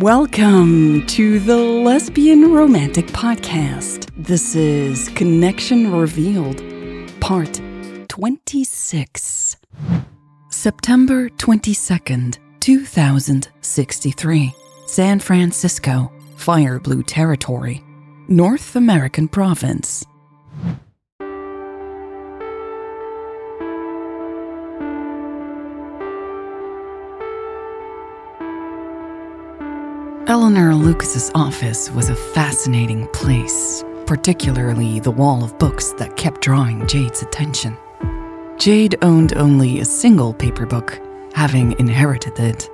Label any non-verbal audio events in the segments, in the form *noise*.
Welcome to the Lesbian Romantic Podcast. This is Connection Revealed, Part 26. September 22nd, 2063. San Francisco, Fire Blue Territory, North American Province. Eleanor Lucas's office was a fascinating place, particularly the wall of books that kept drawing Jade's attention. Jade owned only a single paper book, having inherited it.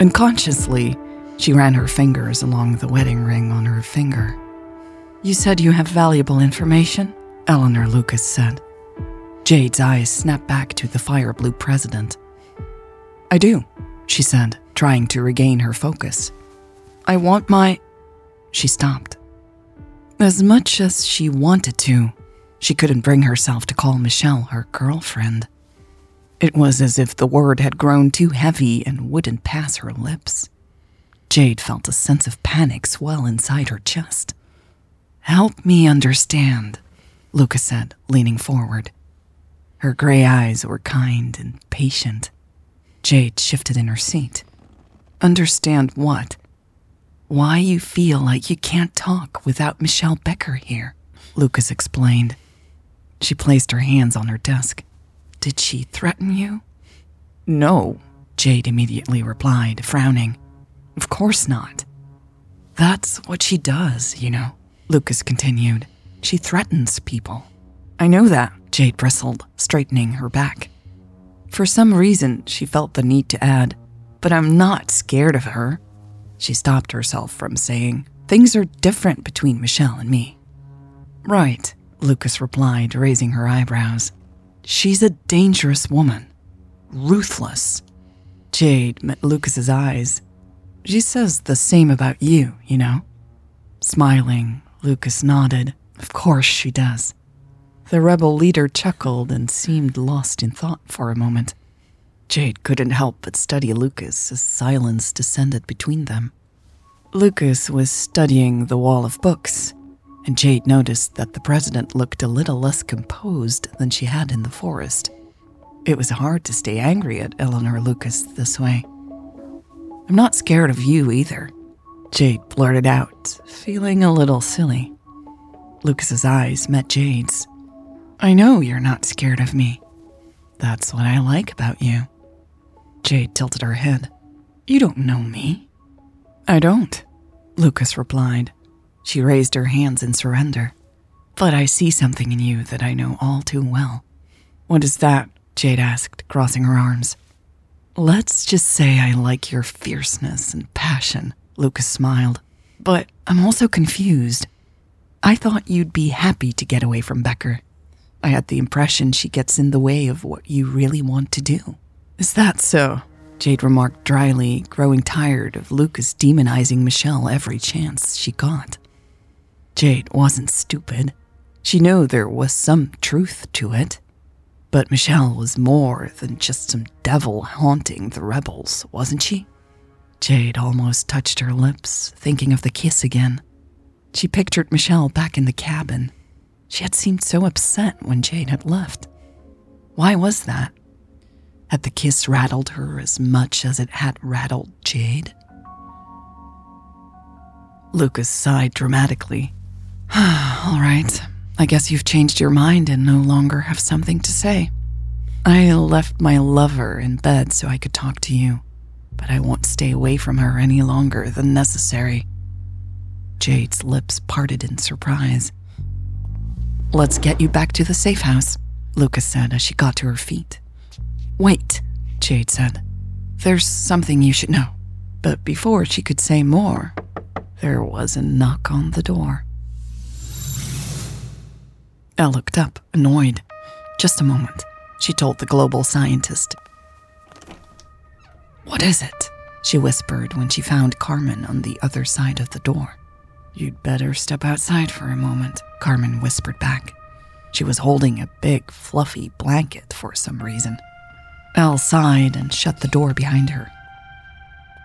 Unconsciously, she ran her fingers along the wedding ring on her finger. You said you have valuable information? Eleanor Lucas said. Jade's eyes snapped back to the fire blue president. I do, she said, trying to regain her focus. I want my. She stopped. As much as she wanted to, she couldn't bring herself to call Michelle her girlfriend. It was as if the word had grown too heavy and wouldn't pass her lips. Jade felt a sense of panic swell inside her chest. Help me understand, Lucas said, leaning forward. Her gray eyes were kind and patient. Jade shifted in her seat. Understand what? Why you feel like you can't talk without Michelle Becker here, Lucas explained. She placed her hands on her desk. Did she threaten you? No, Jade immediately replied, frowning. Of course not. That's what she does, you know, Lucas continued. She threatens people. I know that, Jade bristled, straightening her back. For some reason, she felt the need to add, but I'm not scared of her. She stopped herself from saying, Things are different between Michelle and me. Right, Lucas replied, raising her eyebrows. She's a dangerous woman. Ruthless. Jade met Lucas's eyes. She says the same about you, you know? Smiling, Lucas nodded. Of course she does. The rebel leader chuckled and seemed lost in thought for a moment. Jade couldn't help but study Lucas as silence descended between them. Lucas was studying the wall of books, and Jade noticed that the president looked a little less composed than she had in the forest. It was hard to stay angry at Eleanor Lucas this way. I'm not scared of you either, Jade blurted out, feeling a little silly. Lucas's eyes met Jade's. I know you're not scared of me. That's what I like about you. Jade tilted her head. You don't know me. I don't, Lucas replied. She raised her hands in surrender. But I see something in you that I know all too well. What is that? Jade asked, crossing her arms. Let's just say I like your fierceness and passion, Lucas smiled. But I'm also confused. I thought you'd be happy to get away from Becker. I had the impression she gets in the way of what you really want to do. Is that so? Jade remarked dryly, growing tired of Lucas demonizing Michelle every chance she got. Jade wasn't stupid. She knew there was some truth to it. But Michelle was more than just some devil haunting the rebels, wasn't she? Jade almost touched her lips, thinking of the kiss again. She pictured Michelle back in the cabin. She had seemed so upset when Jade had left. Why was that? Had the kiss rattled her as much as it had rattled Jade? Lucas sighed dramatically. *sighs* All right, I guess you've changed your mind and no longer have something to say. I left my lover in bed so I could talk to you, but I won't stay away from her any longer than necessary. Jade's lips parted in surprise. Let's get you back to the safe house, Lucas said as she got to her feet. Wait, Jade said. There's something you should know. But before she could say more, there was a knock on the door. Elle looked up, annoyed. Just a moment, she told the global scientist. What is it? She whispered when she found Carmen on the other side of the door. You'd better step outside for a moment, Carmen whispered back. She was holding a big, fluffy blanket for some reason. Elle sighed and shut the door behind her.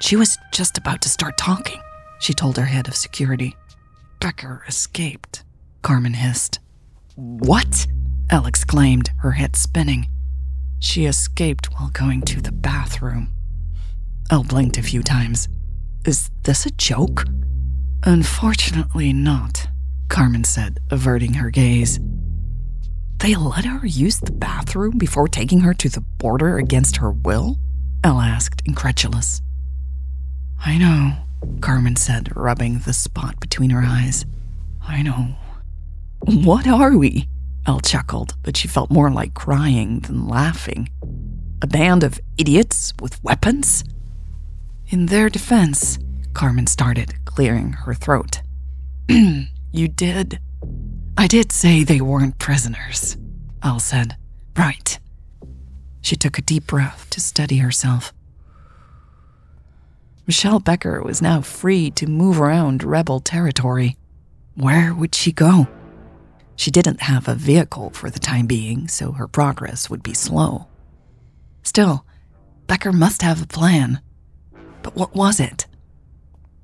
She was just about to start talking, she told her head of security. Becker escaped, Carmen hissed. What? Elle exclaimed, her head spinning. She escaped while going to the bathroom. Elle blinked a few times. Is this a joke? Unfortunately not, Carmen said, averting her gaze. They let her use the bathroom before taking her to the border against her will? Elle asked, incredulous. I know, Carmen said, rubbing the spot between her eyes. I know. What are we? Elle chuckled, but she felt more like crying than laughing. A band of idiots with weapons? In their defense, Carmen started, clearing her throat. *clears throat* you did I did say they weren't prisoners, Elle said. Right. She took a deep breath to steady herself. Michelle Becker was now free to move around rebel territory. Where would she go? She didn't have a vehicle for the time being, so her progress would be slow. Still, Becker must have a plan. But what was it?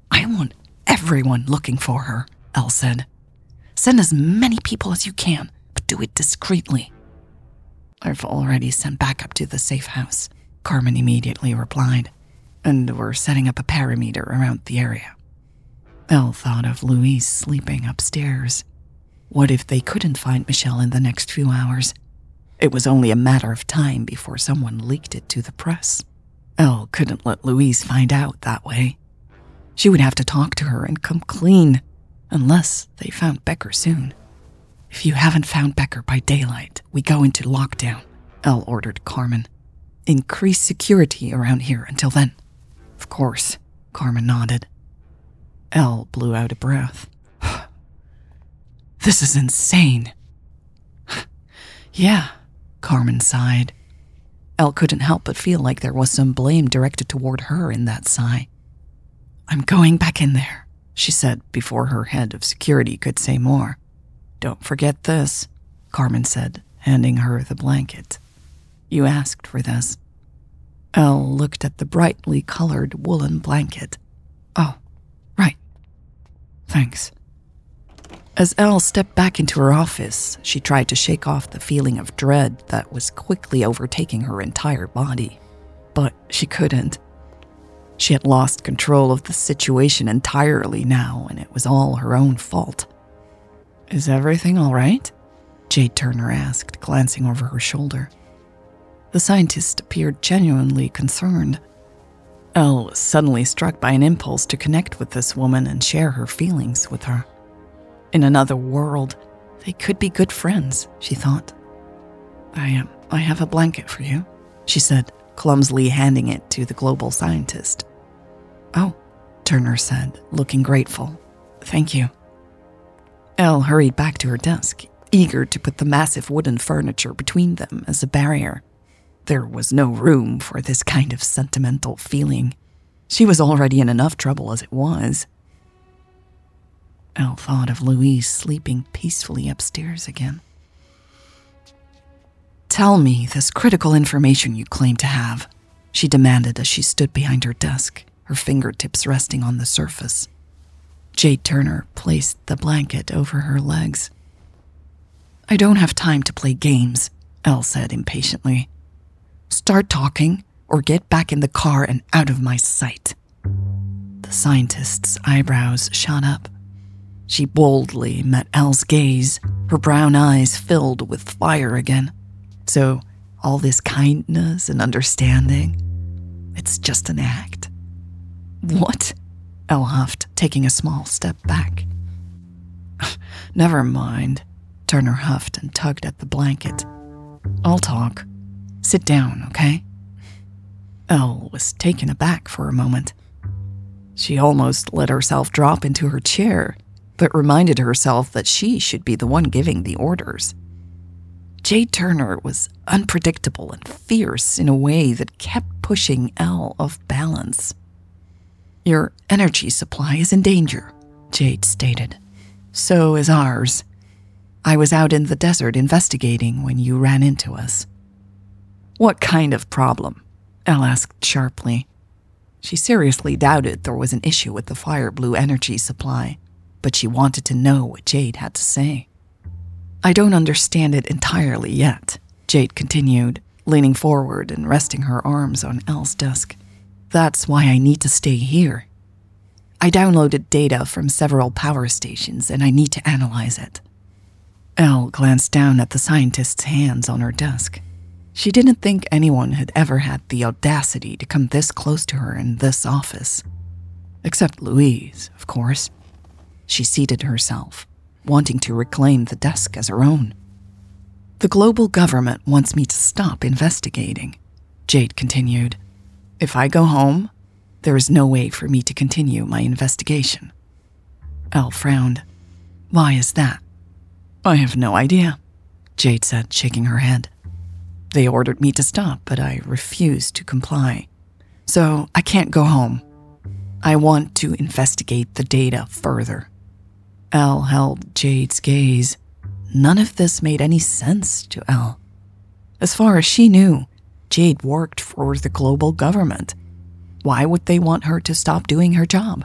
I want everyone looking for her, Elle said. Send as many people as you can, but do it discreetly. I've already sent backup to the safe house, Carmen immediately replied, and we're setting up a perimeter around the area. Elle thought of Louise sleeping upstairs. What if they couldn't find Michelle in the next few hours? It was only a matter of time before someone leaked it to the press. Elle couldn't let Louise find out that way. She would have to talk to her and come clean unless they found Becker soon. If you haven't found Becker by daylight, we go into lockdown, Elle ordered Carmen. Increase security around here until then. Of course, Carmen nodded. Elle blew out a breath. *sighs* this is insane. *sighs* yeah, Carmen sighed. Elle couldn't help but feel like there was some blame directed toward her in that sigh. I'm going back in there, she said before her head of security could say more. Don't forget this, Carmen said, handing her the blanket. You asked for this. Elle looked at the brightly colored woolen blanket. Oh, right. Thanks. As Elle stepped back into her office, she tried to shake off the feeling of dread that was quickly overtaking her entire body. But she couldn't. She had lost control of the situation entirely now, and it was all her own fault. Is everything all right? Jade Turner asked, glancing over her shoulder. The scientist appeared genuinely concerned. Elle was suddenly struck by an impulse to connect with this woman and share her feelings with her. In another world, they could be good friends, she thought. I am. I have a blanket for you, she said, clumsily handing it to the global scientist. Oh, Turner said, looking grateful. Thank you. Elle hurried back to her desk, eager to put the massive wooden furniture between them as a barrier. There was no room for this kind of sentimental feeling. She was already in enough trouble as it was. Elle thought of Louise sleeping peacefully upstairs again. Tell me this critical information you claim to have, she demanded as she stood behind her desk her fingertips resting on the surface. Jade Turner placed the blanket over her legs. I don't have time to play games, Elle said impatiently. Start talking or get back in the car and out of my sight. The scientist's eyebrows shot up. She boldly met Elle's gaze, her brown eyes filled with fire again. So, all this kindness and understanding, it's just an act. What? Elle huffed, taking a small step back. *laughs* Never mind. Turner huffed and tugged at the blanket. I'll talk. Sit down, okay? Elle was taken aback for a moment. She almost let herself drop into her chair, but reminded herself that she should be the one giving the orders. Jade Turner was unpredictable and fierce in a way that kept pushing Elle off balance. Your energy supply is in danger, Jade stated. So is ours. I was out in the desert investigating when you ran into us. What kind of problem? Elle asked sharply. She seriously doubted there was an issue with the fire blue energy supply, but she wanted to know what Jade had to say. I don't understand it entirely yet, Jade continued, leaning forward and resting her arms on Elle's desk. That's why I need to stay here. I downloaded data from several power stations and I need to analyze it. Elle glanced down at the scientist's hands on her desk. She didn't think anyone had ever had the audacity to come this close to her in this office. Except Louise, of course. She seated herself, wanting to reclaim the desk as her own. The global government wants me to stop investigating, Jade continued. If I go home, there is no way for me to continue my investigation. Elle frowned. Why is that? I have no idea, Jade said, shaking her head. They ordered me to stop, but I refused to comply. So I can't go home. I want to investigate the data further. Elle held Jade's gaze. None of this made any sense to Elle. As far as she knew, Jade worked for the global government. Why would they want her to stop doing her job?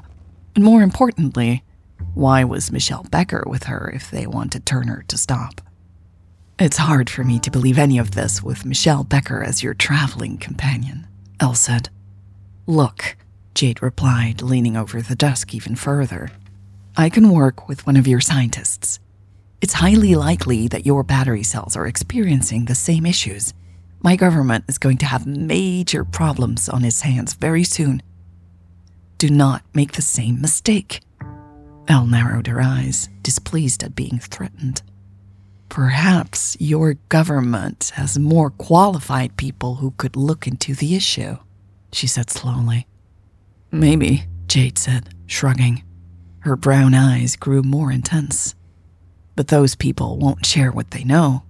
And more importantly, why was Michelle Becker with her if they wanted Turner to stop? It's hard for me to believe any of this with Michelle Becker as your traveling companion, Elle said. Look, Jade replied, leaning over the desk even further. I can work with one of your scientists. It's highly likely that your battery cells are experiencing the same issues. My government is going to have major problems on its hands very soon. Do not make the same mistake. Elle narrowed her eyes, displeased at being threatened. Perhaps your government has more qualified people who could look into the issue, she said slowly. Maybe, Jade said, shrugging. Her brown eyes grew more intense. But those people won't share what they know.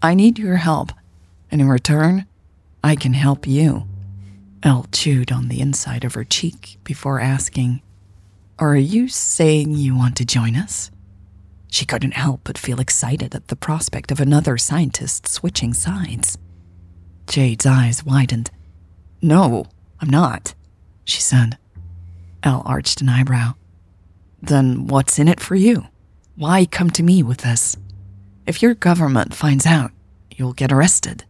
I need your help, and in return, I can help you. Elle chewed on the inside of her cheek before asking, Are you saying you want to join us? She couldn't help but feel excited at the prospect of another scientist switching sides. Jade's eyes widened. No, I'm not, she said. Elle arched an eyebrow. Then what's in it for you? Why come to me with this? If your government finds out, you'll get arrested.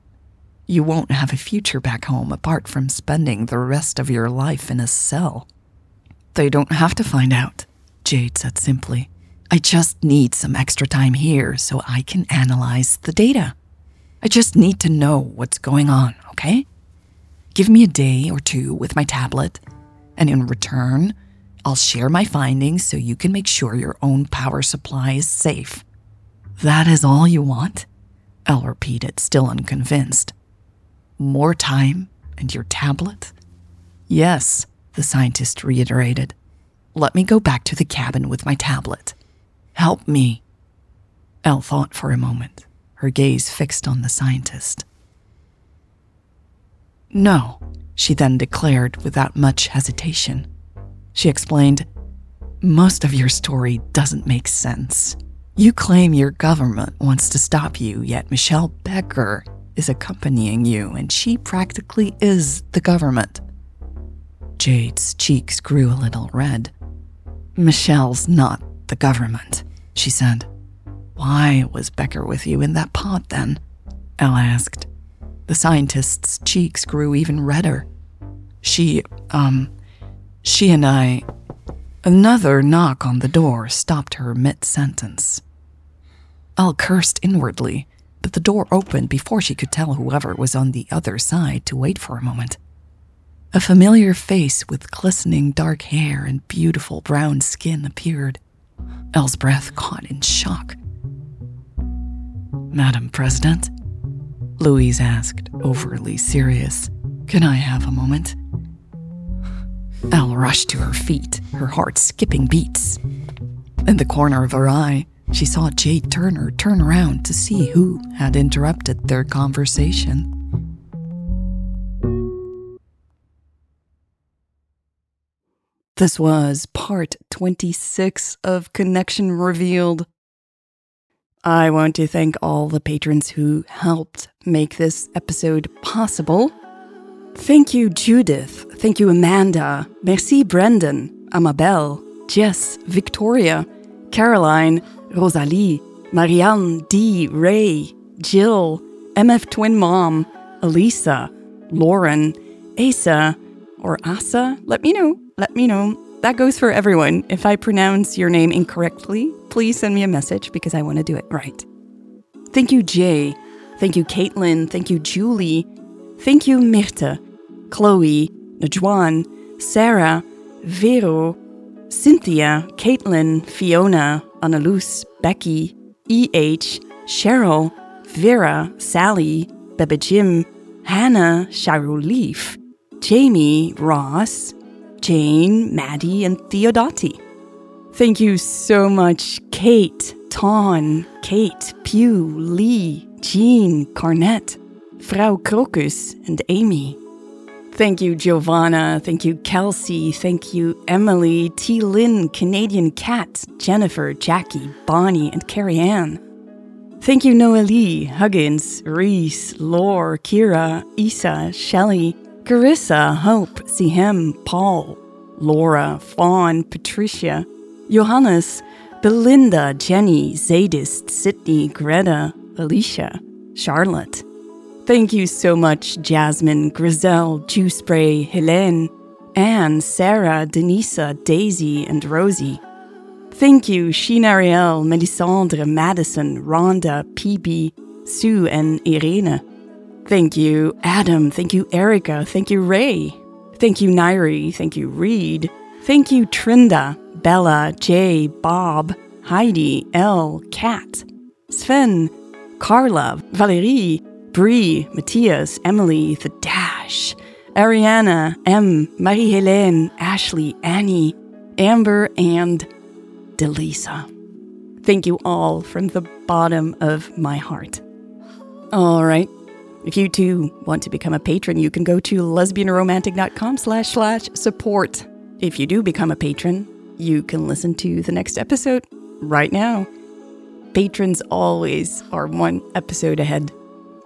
You won't have a future back home apart from spending the rest of your life in a cell. They don't have to find out, Jade said simply. I just need some extra time here so I can analyze the data. I just need to know what's going on, okay? Give me a day or two with my tablet, and in return, I'll share my findings so you can make sure your own power supply is safe. That is all you want? Elle repeated, still unconvinced. More time and your tablet? Yes, the scientist reiterated. Let me go back to the cabin with my tablet. Help me. Elle thought for a moment, her gaze fixed on the scientist. No, she then declared without much hesitation. She explained, Most of your story doesn't make sense. You claim your government wants to stop you, yet Michelle Becker is accompanying you, and she practically is the government. Jade's cheeks grew a little red. Michelle's not the government, she said. Why was Becker with you in that pod then? Elle asked. The scientist's cheeks grew even redder. She, um, she and I. Another knock on the door stopped her mid sentence. Elle cursed inwardly, but the door opened before she could tell whoever was on the other side to wait for a moment. A familiar face with glistening dark hair and beautiful brown skin appeared. Elle's breath caught in shock. Madam President? Louise asked, overly serious. Can I have a moment? Elle rushed to her feet, her heart skipping beats. In the corner of her eye, she saw Jade Turner turn around to see who had interrupted their conversation. This was part 26 of Connection Revealed. I want to thank all the patrons who helped make this episode possible. Thank you, Judith. Thank you, Amanda. Merci, Brendan, Amabel, Jess, Victoria, Caroline, Rosalie, Marianne, Dee, Ray, Jill, MF Twin Mom, Elisa, Lauren, Asa, or Asa. Let me know. Let me know. That goes for everyone. If I pronounce your name incorrectly, please send me a message because I want to do it right. Thank you, Jay. Thank you, Caitlin. Thank you, Julie. Thank you, Mirta, Chloe, Najwan, Sarah, Vero, Cynthia, Caitlin, Fiona, Annaluz, Becky, E.H., Cheryl, Vera, Sally, Bebe Jim, Hannah, Sharu Leaf, Jamie, Ross, Jane, Maddie, and Theodati. Thank you so much, Kate, Ton, Kate, Pew, Lee, Jean, Carnett, Frau Krokus, and Amy. Thank you, Giovanna. Thank you, Kelsey. Thank you, Emily, T. Lynn, Canadian Cat, Jennifer, Jackie, Bonnie, and Carrie Ann. Thank you, Noelie, Huggins, Reese, Lore, Kira, Isa, Shelley, Carissa, Hope, Sihem, Paul, Laura, Fawn, Patricia, Johannes, Belinda, Jenny, Zadist, Sydney, Greta, Alicia, Charlotte. Thank you so much, Jasmine, Grizel, Juice Spray, Helene, Anne, Sarah, Denisa, Daisy, and Rosie. Thank you, Sheena Ariel, Melisandre, Madison, Rhonda, PB, Sue, and Irene. Thank you, Adam. Thank you, Erica. Thank you, Ray. Thank you, Nairi. Thank you, Reed. Thank you, Trinda, Bella, Jay, Bob, Heidi, Elle, Kat, Sven, Carla, Valerie, Bree, Matthias, Emily, The Dash, Ariana, M, Marie Helene, Ashley, Annie, Amber, and Delisa. Thank you all from the bottom of my heart. All right. If you too want to become a patron, you can go to lesbianromantic.com slash slash support. If you do become a patron, you can listen to the next episode right now. Patrons always are one episode ahead.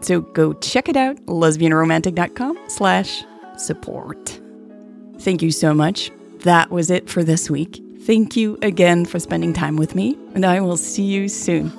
So go check it out, lesbianromantic.com slash support. Thank you so much. That was it for this week. Thank you again for spending time with me, and I will see you soon.